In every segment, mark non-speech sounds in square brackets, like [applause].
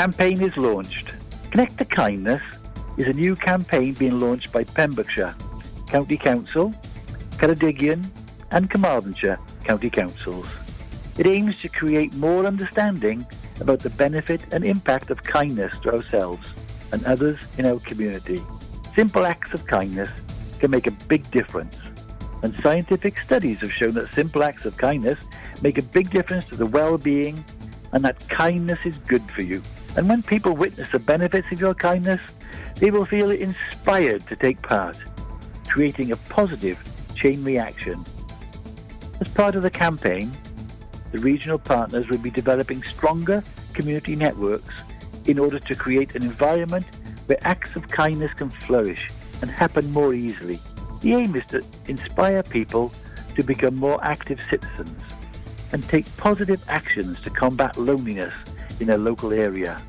campaign is launched. Connect to Kindness is a new campaign being launched by Pembrokeshire County Council, Ceredigion and Carmarthenshire County Councils. It aims to create more understanding about the benefit and impact of kindness to ourselves and others in our community. Simple acts of kindness can make a big difference. And scientific studies have shown that simple acts of kindness make a big difference to the well-being and that kindness is good for you. And when people witness the benefits of your kindness, they will feel inspired to take part, creating a positive chain reaction. As part of the campaign, the regional partners will be developing stronger community networks in order to create an environment where acts of kindness can flourish and happen more easily. The aim is to inspire people to become more active citizens and take positive actions to combat loneliness in a local area.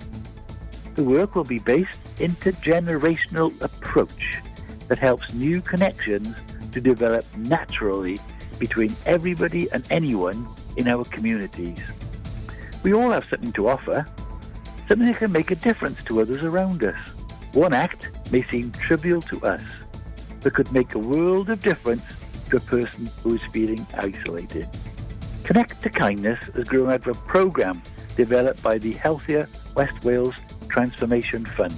The work will be based intergenerational approach that helps new connections to develop naturally between everybody and anyone in our communities. We all have something to offer, something that can make a difference to others around us. One act may seem trivial to us, but could make a world of difference to a person who is feeling isolated. Connect to Kindness has grown out of a programme developed by the Healthier West Wales Transformation Fund.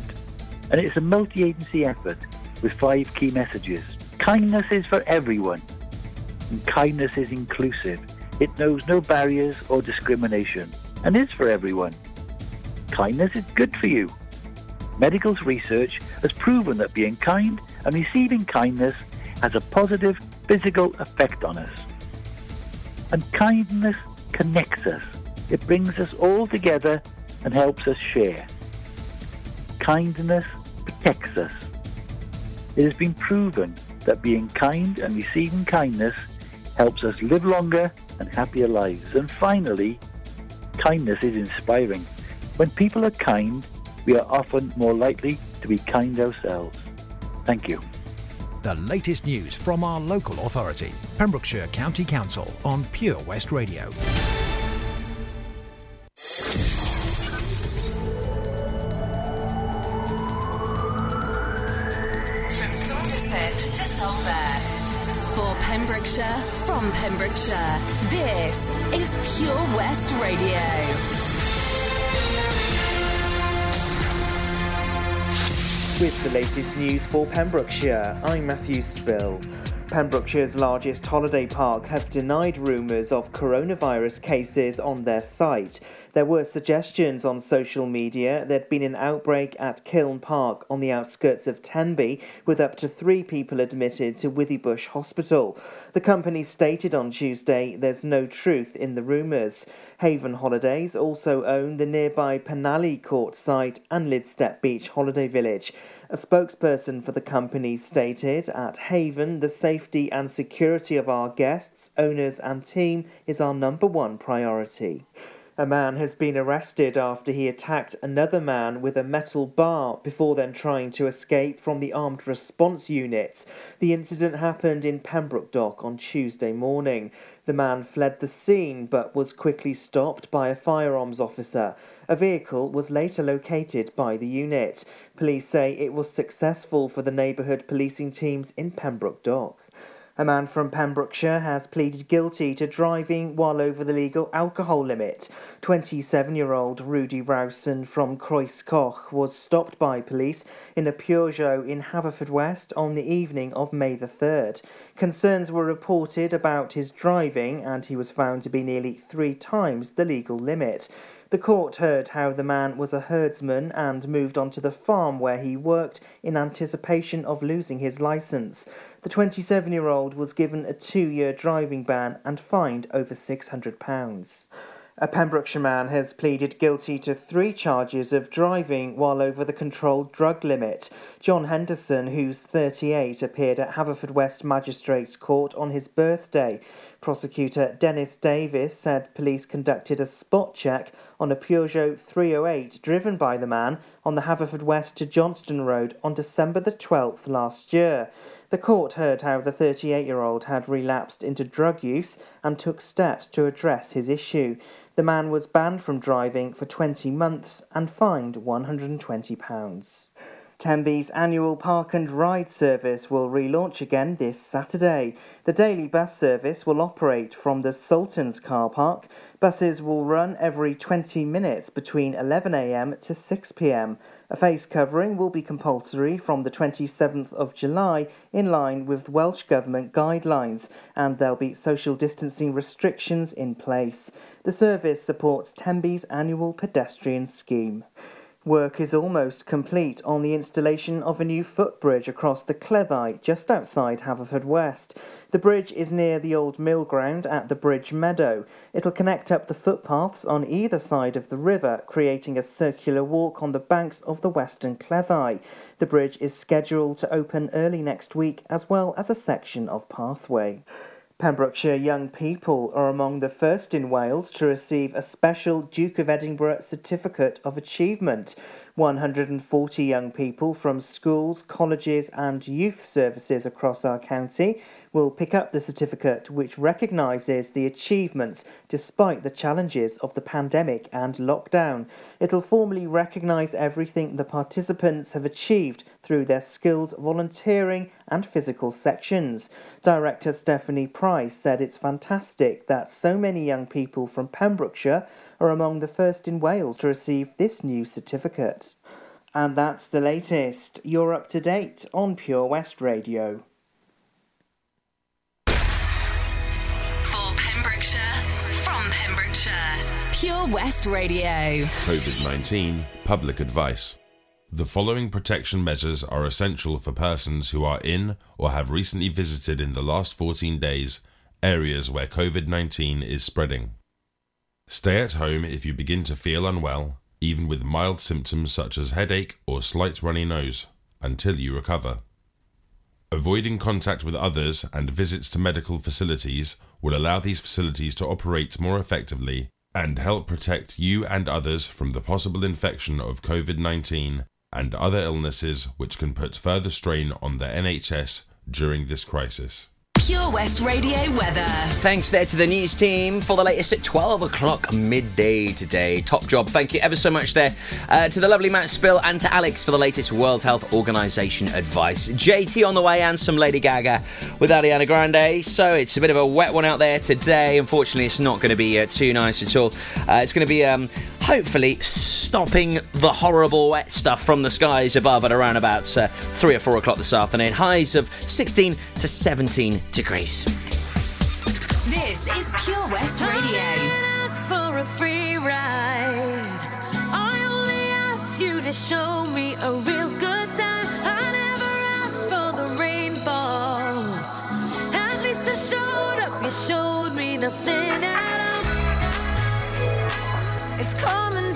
And it's a multi-agency effort with five key messages. Kindness is for everyone, and kindness is inclusive. It knows no barriers or discrimination, and is for everyone. Kindness is good for you. Medical's research has proven that being kind and receiving kindness has a positive physical effect on us. And kindness connects us. It brings us all together and helps us share. Kindness protects us. It has been proven that being kind and receiving kindness helps us live longer and happier lives. And finally, kindness is inspiring. When people are kind, we are often more likely to be kind ourselves. Thank you. The latest news from our local authority, Pembrokeshire County Council on Pure West Radio. For Pembrokeshire, from Pembrokeshire, this is Pure West Radio. With the latest news for Pembrokeshire, I'm Matthew Spill. Pembrokeshire's largest holiday park have denied rumours of coronavirus cases on their site. There were suggestions on social media there'd been an outbreak at Kiln Park on the outskirts of Tenby, with up to three people admitted to Withybush Hospital. The company stated on Tuesday there's no truth in the rumours. Haven Holidays also own the nearby Penally Court site and Lydstep Beach Holiday Village. A spokesperson for the company stated at Haven, the safety and security of our guests, owners, and team is our number one priority. A man has been arrested after he attacked another man with a metal bar before then trying to escape from the armed response unit. The incident happened in Pembroke Dock on Tuesday morning. The man fled the scene but was quickly stopped by a firearms officer. A vehicle was later located by the unit. Police say it was successful for the neighbourhood policing teams in Pembroke Dock. A man from Pembrokeshire has pleaded guilty to driving while over the legal alcohol limit. 27 year old Rudy Rowson from Croesgoch was stopped by police in a Peugeot in Haverfordwest on the evening of May the 3rd. Concerns were reported about his driving, and he was found to be nearly three times the legal limit. The court heard how the man was a herdsman and moved on to the farm where he worked in anticipation of losing his license. The 27 year old was given a two year driving ban and fined over £600. A Pembrokeshire man has pleaded guilty to three charges of driving while over the controlled drug limit. John Henderson, who's 38, appeared at Haverfordwest Magistrates Court on his birthday. Prosecutor Dennis Davis said police conducted a spot check on a Peugeot 308 driven by the man on the Haverfordwest to Johnston Road on December the 12th last year. The court heard how the 38 year old had relapsed into drug use and took steps to address his issue. The man was banned from driving for 20 months and fined £120. Tenby's annual Park and Ride service will relaunch again this Saturday. The daily bus service will operate from the Sultan's car park. Buses will run every 20 minutes between 11am to 6pm. A face covering will be compulsory from the 27th of July in line with Welsh Government guidelines, and there'll be social distancing restrictions in place. The service supports Tenby's annual pedestrian scheme. Work is almost complete on the installation of a new footbridge across the Cleddau just outside Haverfordwest. The bridge is near the old mill ground at the Bridge Meadow. It'll connect up the footpaths on either side of the river, creating a circular walk on the banks of the Western Cleddau. The bridge is scheduled to open early next week, as well as a section of pathway. Pembrokeshire young people are among the first in Wales to receive a special Duke of Edinburgh Certificate of Achievement. 140 young people from schools, colleges, and youth services across our county will pick up the certificate which recognises the achievements despite the challenges of the pandemic and lockdown. It'll formally recognise everything the participants have achieved through their skills, volunteering, and physical sections. Director Stephanie Price said it's fantastic that so many young people from Pembrokeshire are among the first in Wales to receive this new certificate. And that's the latest. You're up to date on Pure West Radio. For Pembrokeshire, from Pembrokeshire, Pure West Radio. COVID 19 Public Advice. The following protection measures are essential for persons who are in or have recently visited in the last 14 days areas where COVID 19 is spreading. Stay at home if you begin to feel unwell, even with mild symptoms such as headache or slight runny nose, until you recover. Avoiding contact with others and visits to medical facilities will allow these facilities to operate more effectively and help protect you and others from the possible infection of COVID 19 and other illnesses which can put further strain on the NHS during this crisis. Pure West Radio weather. Thanks there to the news team for the latest at 12 o'clock midday today. Top job. Thank you ever so much there uh, to the lovely Matt Spill and to Alex for the latest World Health Organization advice. JT on the way and some Lady Gaga with Ariana Grande. So it's a bit of a wet one out there today. Unfortunately, it's not going to be uh, too nice at all. Uh, it's going to be um, hopefully stopping the horrible wet stuff from the skies above at around about uh, 3 or 4 o'clock this afternoon. Highs of 16 to 17 degrees. This is Pure West Radio. you to show It's coming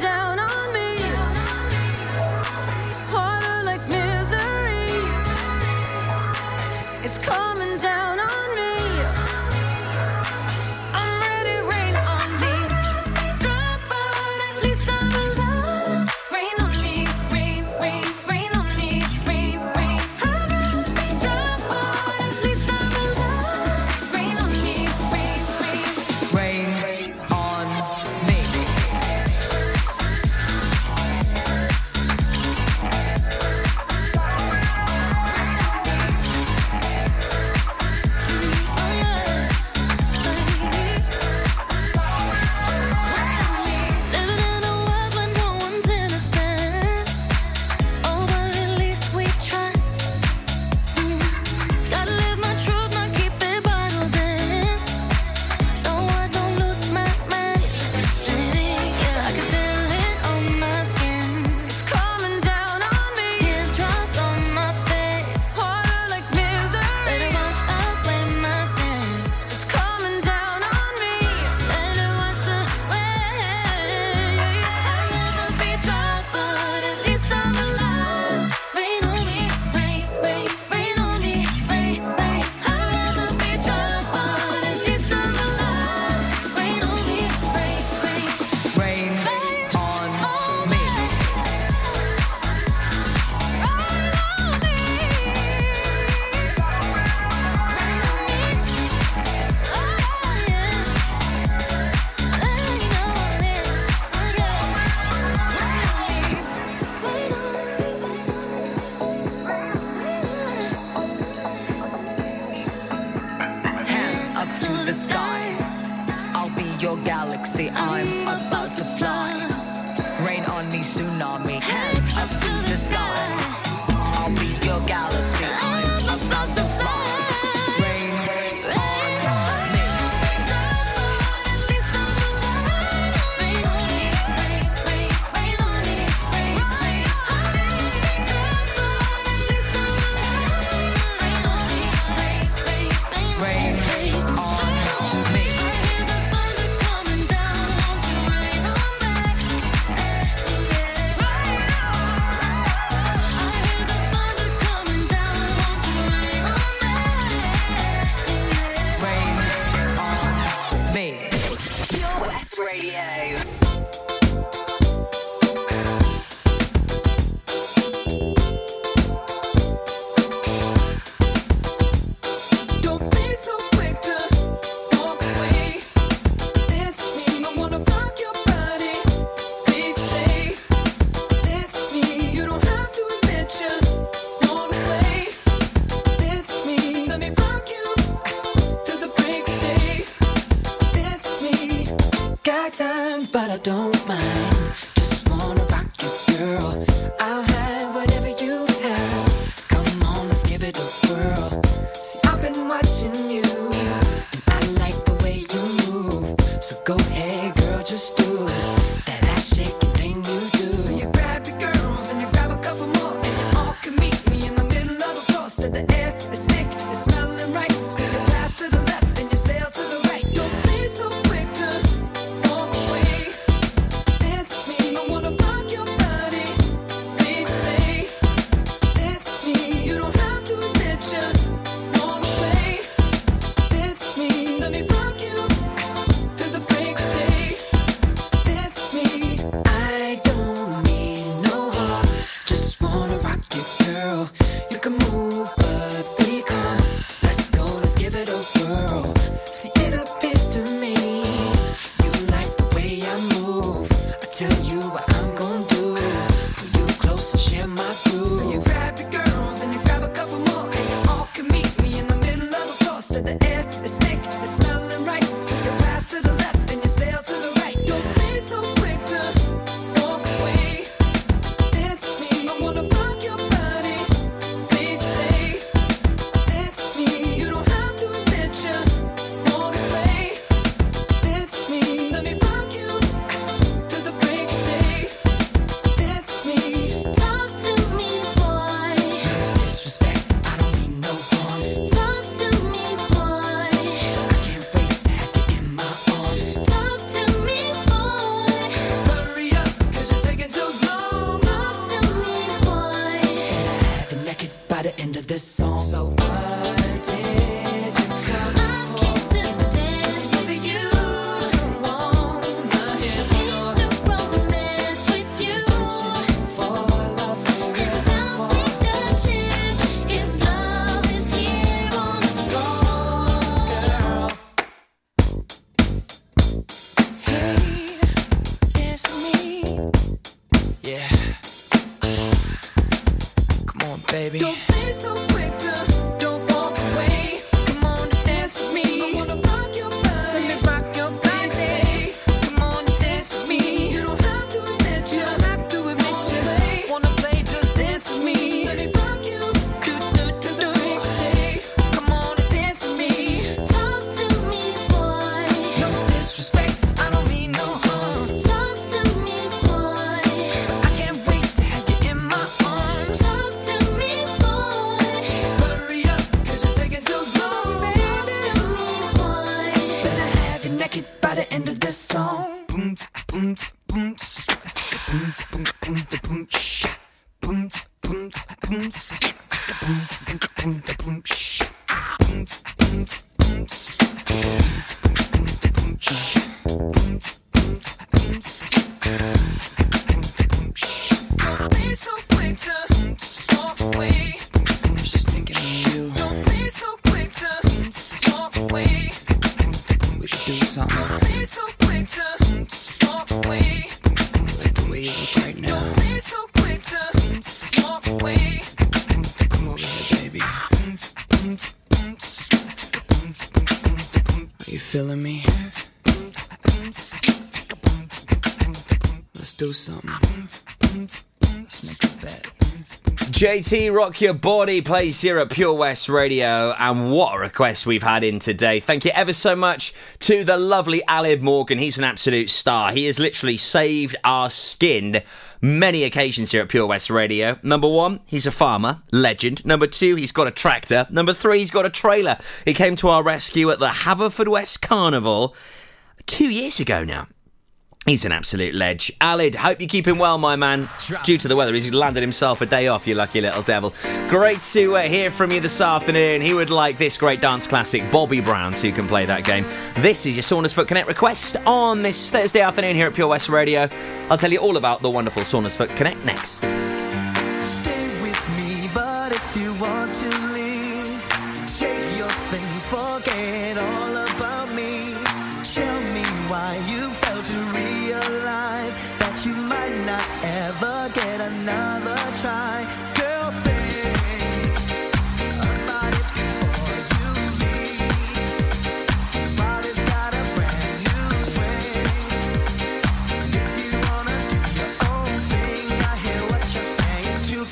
feeling me? Let's do something. Let's make a bet. JT Rock Your Body plays here at Pure West Radio, and what a request we've had in today. Thank you ever so much to the lovely Aled Morgan. He's an absolute star. He has literally saved our skin many occasions here at Pure West Radio. Number one, he's a farmer, legend. Number two, he's got a tractor. Number three, he's got a trailer. He came to our rescue at the Haverfordwest Carnival two years ago now. He's an absolute ledge. Aled, hope you're keeping well, my man. Due to the weather, he's landed himself a day off, you lucky little devil. Great to uh, hear from you this afternoon. He would like this great dance classic, Bobby Brown, two can play that game. This is your Saundersfoot Connect request on this Thursday afternoon here at Pure West Radio. I'll tell you all about the wonderful Saundersfoot Connect next.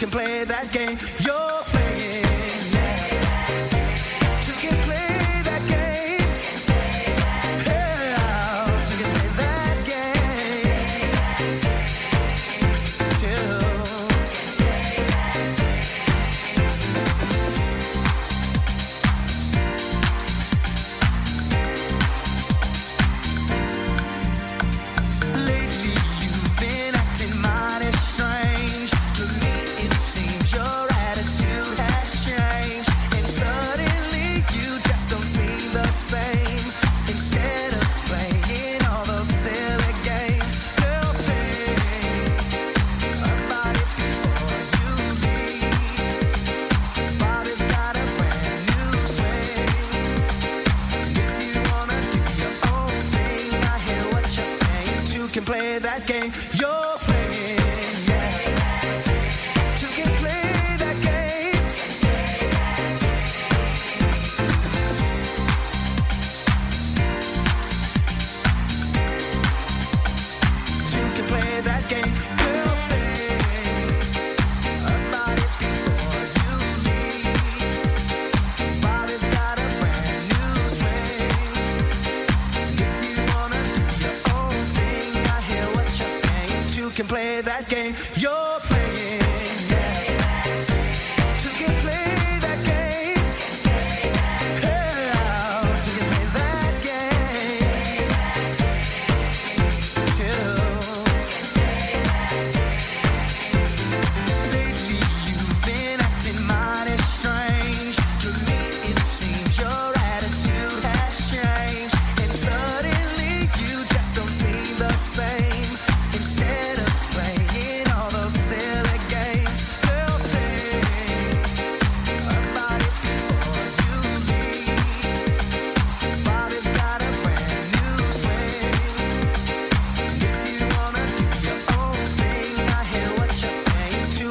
Can play that game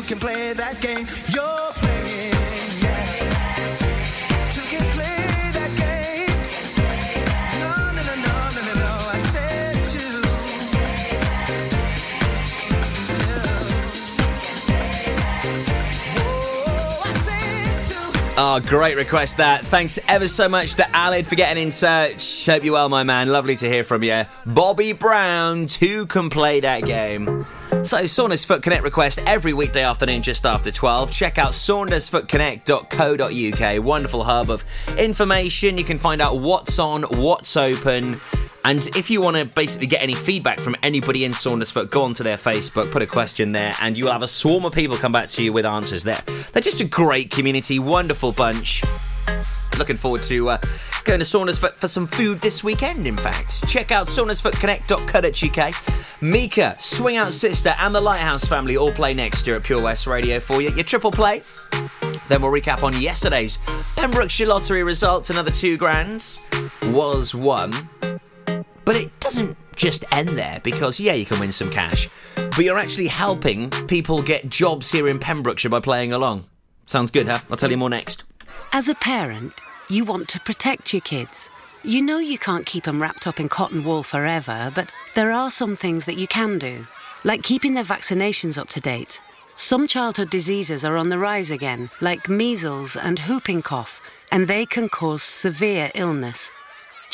can play that game. You're Oh, great request that. Thanks ever so much to Aled for getting in touch. Hope you're well, my man. Lovely to hear from you. Bobby Brown, two can play that game? So, Saundersfoot Connect request every weekday afternoon just after 12. Check out saundersfootconnect.co.uk. Wonderful hub of information. You can find out what's on, what's open. And if you want to basically get any feedback from anybody in Saundersfoot, go onto their Facebook, put a question there, and you'll have a swarm of people come back to you with answers there. They're just a great community, wonderful bunch. Looking forward to uh, going to Saundersfoot for some food this weekend, in fact. Check out saundersfootconnect.co.uk. Mika, Swing Out Sister, and the Lighthouse family all play next year at Pure West Radio for you. Your triple play. Then we'll recap on yesterday's Pembrokeshire Lottery results. Another two grands was won. But it doesn't just end there because, yeah, you can win some cash, but you're actually helping people get jobs here in Pembrokeshire by playing along. Sounds good, huh? I'll tell you more next. As a parent, you want to protect your kids. You know you can't keep them wrapped up in cotton wool forever, but there are some things that you can do. like keeping their vaccinations up to date. Some childhood diseases are on the rise again, like measles and whooping cough, and they can cause severe illness.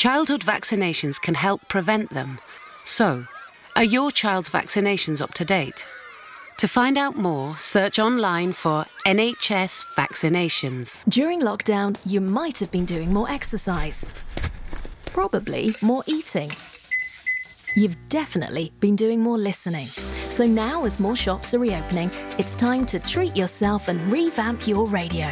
Childhood vaccinations can help prevent them. So, are your child's vaccinations up to date? To find out more, search online for NHS vaccinations. During lockdown, you might have been doing more exercise. Probably more eating. You've definitely been doing more listening. So now, as more shops are reopening, it's time to treat yourself and revamp your radio.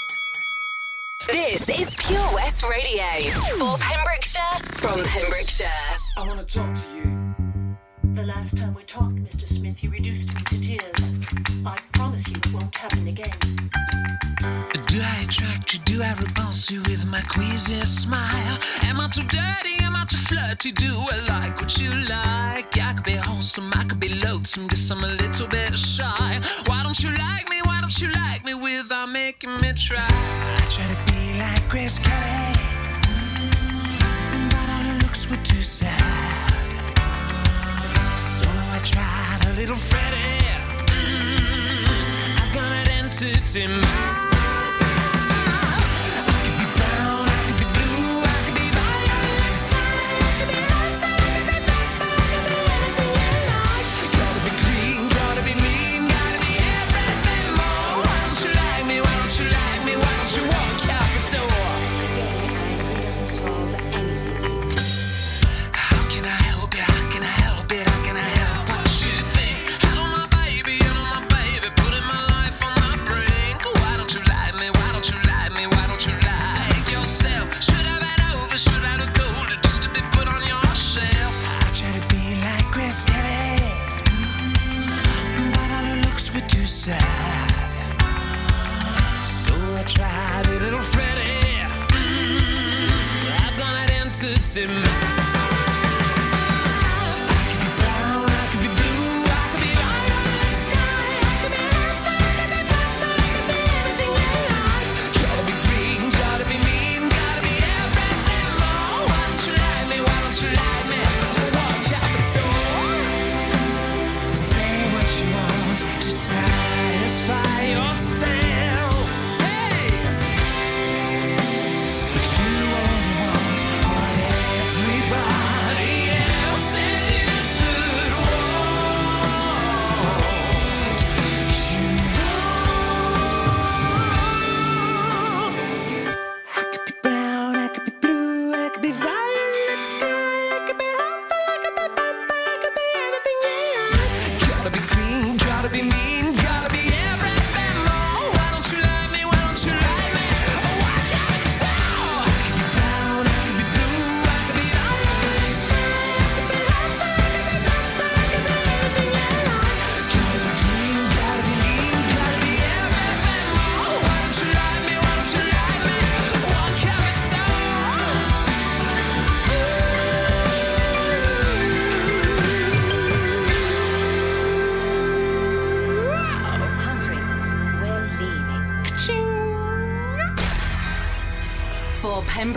This is Pure West Radio for Pembrokeshire from Pembrokeshire. I want to talk to you. The last time we talked, Mr. Smith, you reduced me to tears. I promise you it won't happen again. Do I attract you? Do I repulse you with my queasy smile? Am I too dirty? Am I too flirty? Do I like what you like? I could be wholesome, I could be loathsome, guess I'm a little bit shy. Why don't you like me? Why don't you like me without making me try? I try to be like Grace Kelly, mm, but all her looks were too sad. So I tried a little Freddie. Mm, I've got an entity mind.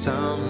some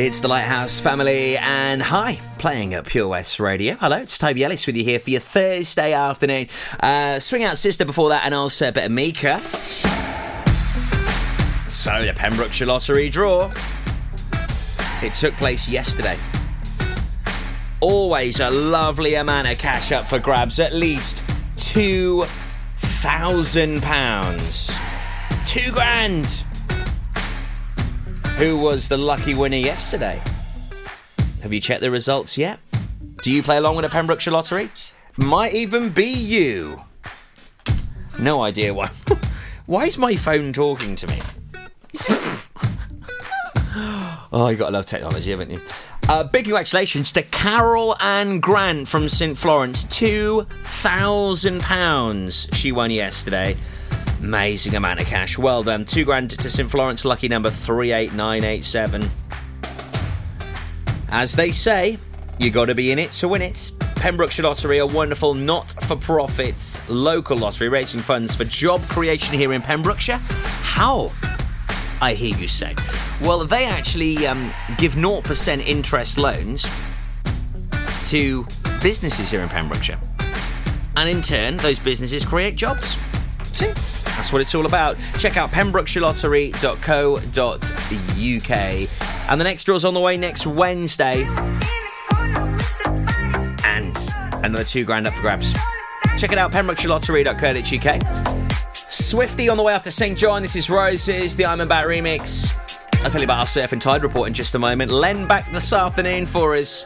It's the Lighthouse family, and hi, playing at Pure West Radio. Hello, it's Toby Ellis with you here for your Thursday afternoon. Uh, swing out sister before that, and also a bit of Mika. So, the Pembrokeshire Lottery draw. It took place yesterday. Always a lovely amount of cash up for grabs, at least £2,000. Two grand! Who was the lucky winner yesterday? Have you checked the results yet? Do you play along with the Pembrokeshire Lottery? Might even be you. No idea why. [laughs] why is my phone talking to me? [laughs] oh, you gotta love technology, haven't you? Uh, big congratulations to Carol Ann Grant from St Florence. £2,000 she won yesterday. Amazing amount of cash. Well done. Two grand to St Florence, lucky number 38987. As they say, you got to be in it to win it. Pembrokeshire Lottery, a wonderful not for profit local lottery raising funds for job creation here in Pembrokeshire. How? I hear you say. Well, they actually um, give 0% interest loans to businesses here in Pembrokeshire. And in turn, those businesses create jobs. See? That's what it's all about. Check out pembrokeshirelottery.co.uk. And the next draw's on the way next Wednesday. And another two grand up for grabs. Check it out, pembrokeshirelottery.co.uk. Swifty on the way after SAINt JHN. This is Roses, the I'm remix. I'll tell you about our surf and tide report in just a moment. Len back this afternoon for us.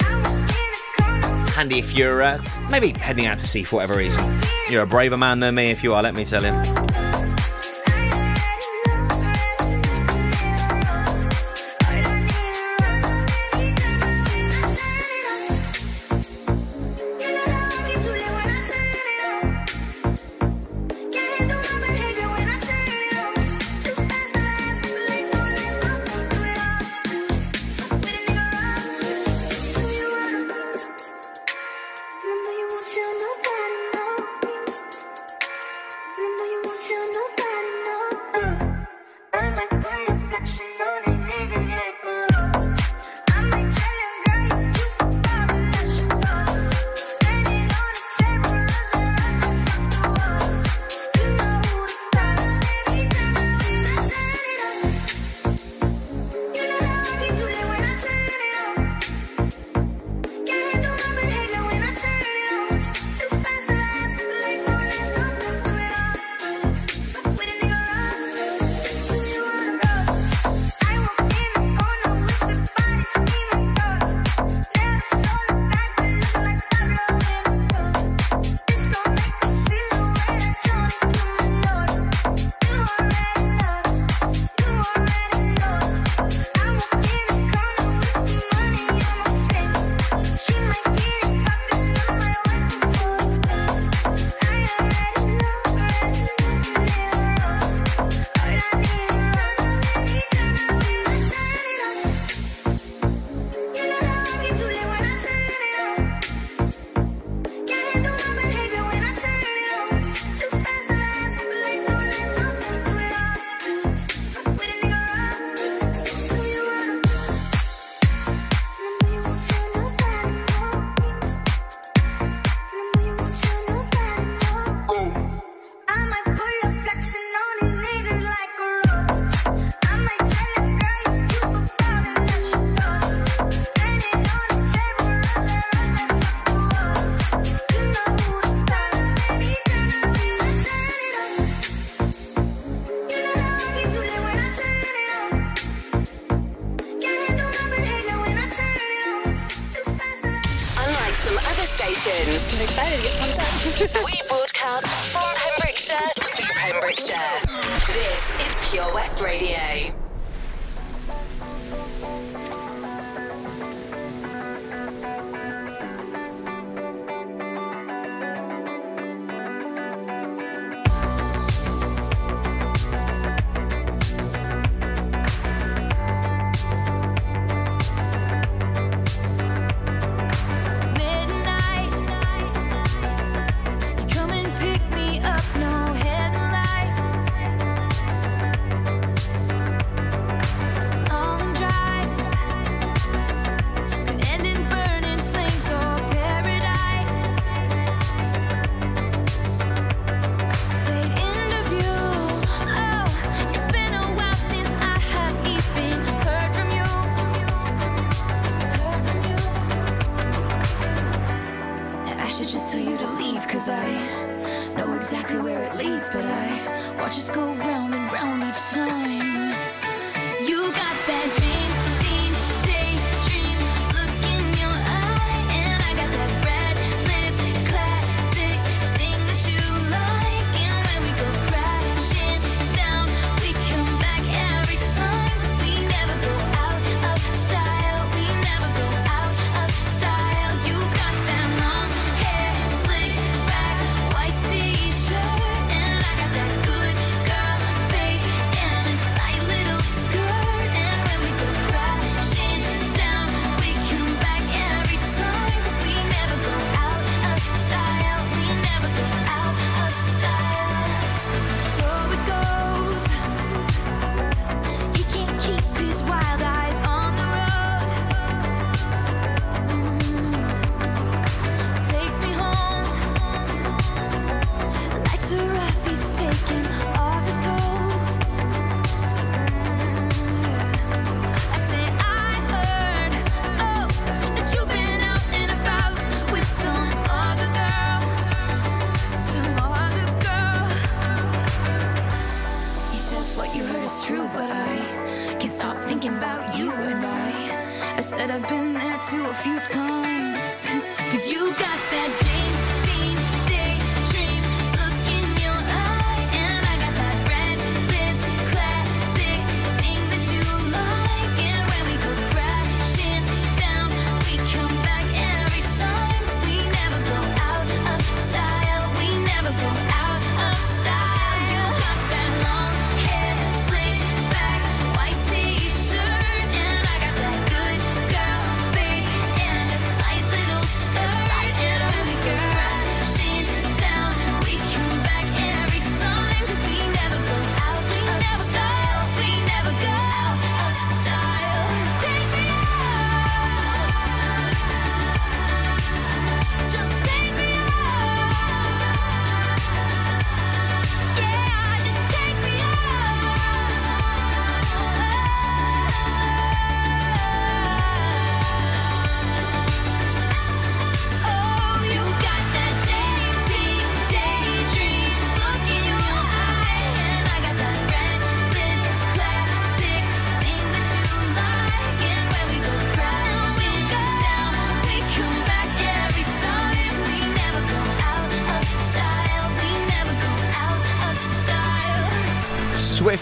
Handy if you're uh, maybe heading out to sea for whatever reason. You're a braver man than me if you are, let me tell you.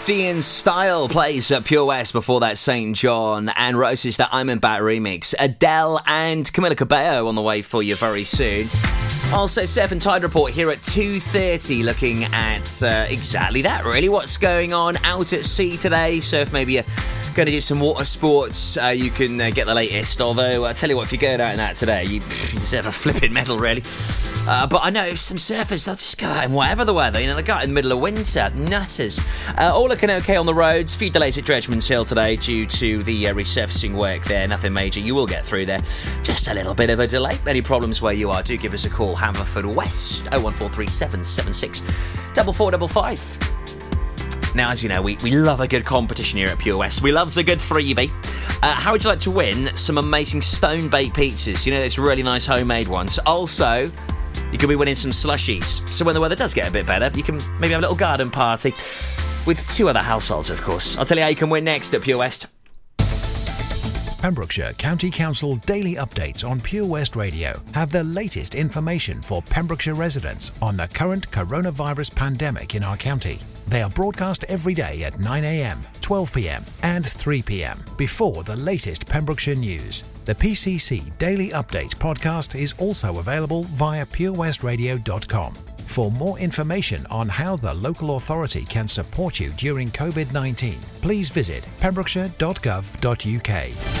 In Style plays at Pure West before that SAINt JHN and Roses that Imanbek remix. Adele and Camila Cabello on the way for you very soon. Also, and Tide report here at 2.30 looking at uh, exactly that, really. What's going on out at sea today? Surf maybe you're going to do some water sports. Uh, you can uh, get the latest. Although, I tell you what, if you're going out in that today, you, you deserve a flipping medal, really. Uh, but I know some surfers, they'll just go out in whatever the weather. You know, they go out in the middle of winter. Nutters. Uh, all looking okay on the roads. Few delays at Dredgman's Hill today due to the uh, resurfacing work there. Nothing major. You will get through there. Just a little bit of a delay. Any problems where you are, do give us a call. Haverford West 01437 76 4455. Now, as you know, we, we love a good competition here at Pure West. We love a good freebie. Uh, how would you like to win some amazing stone baked pizzas? You know, those really nice homemade ones. Also, you could be winning some slushies. So when the weather does get a bit better, you can maybe have a little garden party with two other households, of course. I'll tell you how you can win next at Pure West. Pembrokeshire County Council daily updates on Pure West Radio have the latest information for Pembrokeshire residents on the current coronavirus pandemic in our county. They are broadcast every day at 9am, 12pm, and 3pm before the latest Pembrokeshire news. The PCC Daily Update podcast is also available via purewestradio.com. For more information on how the local authority can support you during COVID 19, please visit pembrokeshire.gov.uk.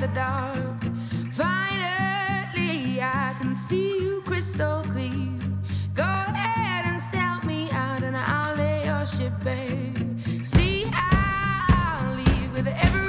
the dark. Finally, I can see you crystal clear. Go ahead and sell me out, and I'll lay your ship bare. See, I'll leave with every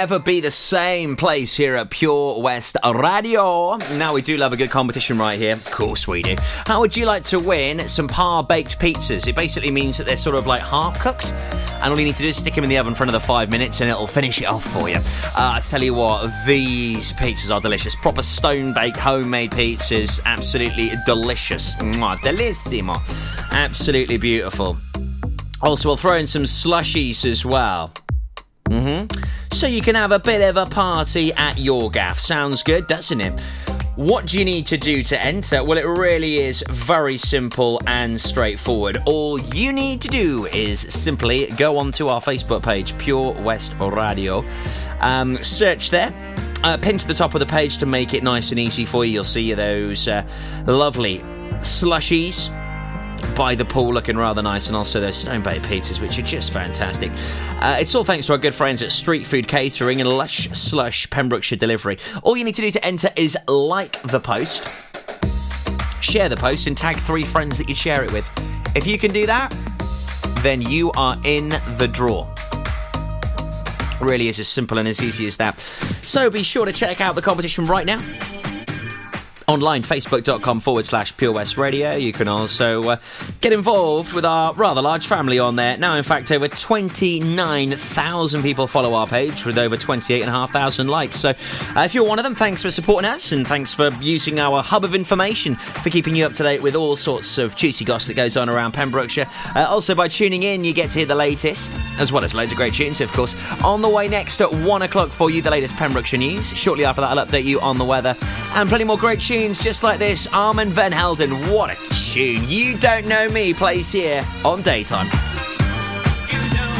never be the same place here at Pure West Radio. Now, we do love a good competition right here. Of course, we do. How would you like to win some par baked pizzas? It basically means that they're sort of like half cooked, and all you need to do is stick them in the oven for another five minutes and it'll finish it off for you. Uh, I tell you what, these pizzas are delicious. Proper stone baked homemade pizzas. Absolutely delicious. Mwah, delissimo. Absolutely beautiful. Also, we'll throw in some slushies as well. Hmm So you can have a bit of a party at your gaff. Sounds good, doesn't it? What do you need to do to enter? Well, it really is very simple and straightforward. All you need to do is simply go onto our Facebook page, Pure West Radio, um, search there. Uh, pin to the top of the page to make it nice and easy for you. You'll see those uh, lovely slushies by the pool looking rather nice and also those stone baked pizzas which are just fantastic. Uh, it's all thanks to our good friends at street food catering and lush slush pembrokeshire delivery. All you need to do to enter is like the post share the post and tag three friends that you share it with. If you can do that then you are in the draw. Really is as simple and as easy as that. So be sure to check out the competition right now online facebook.com forward slash pure west radio. You can also uh, get involved with our rather large family on there. Now in fact over 29000 people follow our page with over 28500 likes. So uh, if you're one of them thanks for supporting us and thanks for using our hub of information for keeping you up to date with all sorts of juicy gossip that goes on around pembrokeshire. Uh, also by tuning in you get to hear the latest as well as loads of great tunes of course on the way next at one o'clock for you the latest pembrokeshire news. Shortly after that i'll update you on the weather and plenty more great tunes just like this. Armand Van Helden, what a tune. You Don't Know Me plays here on Daytime. I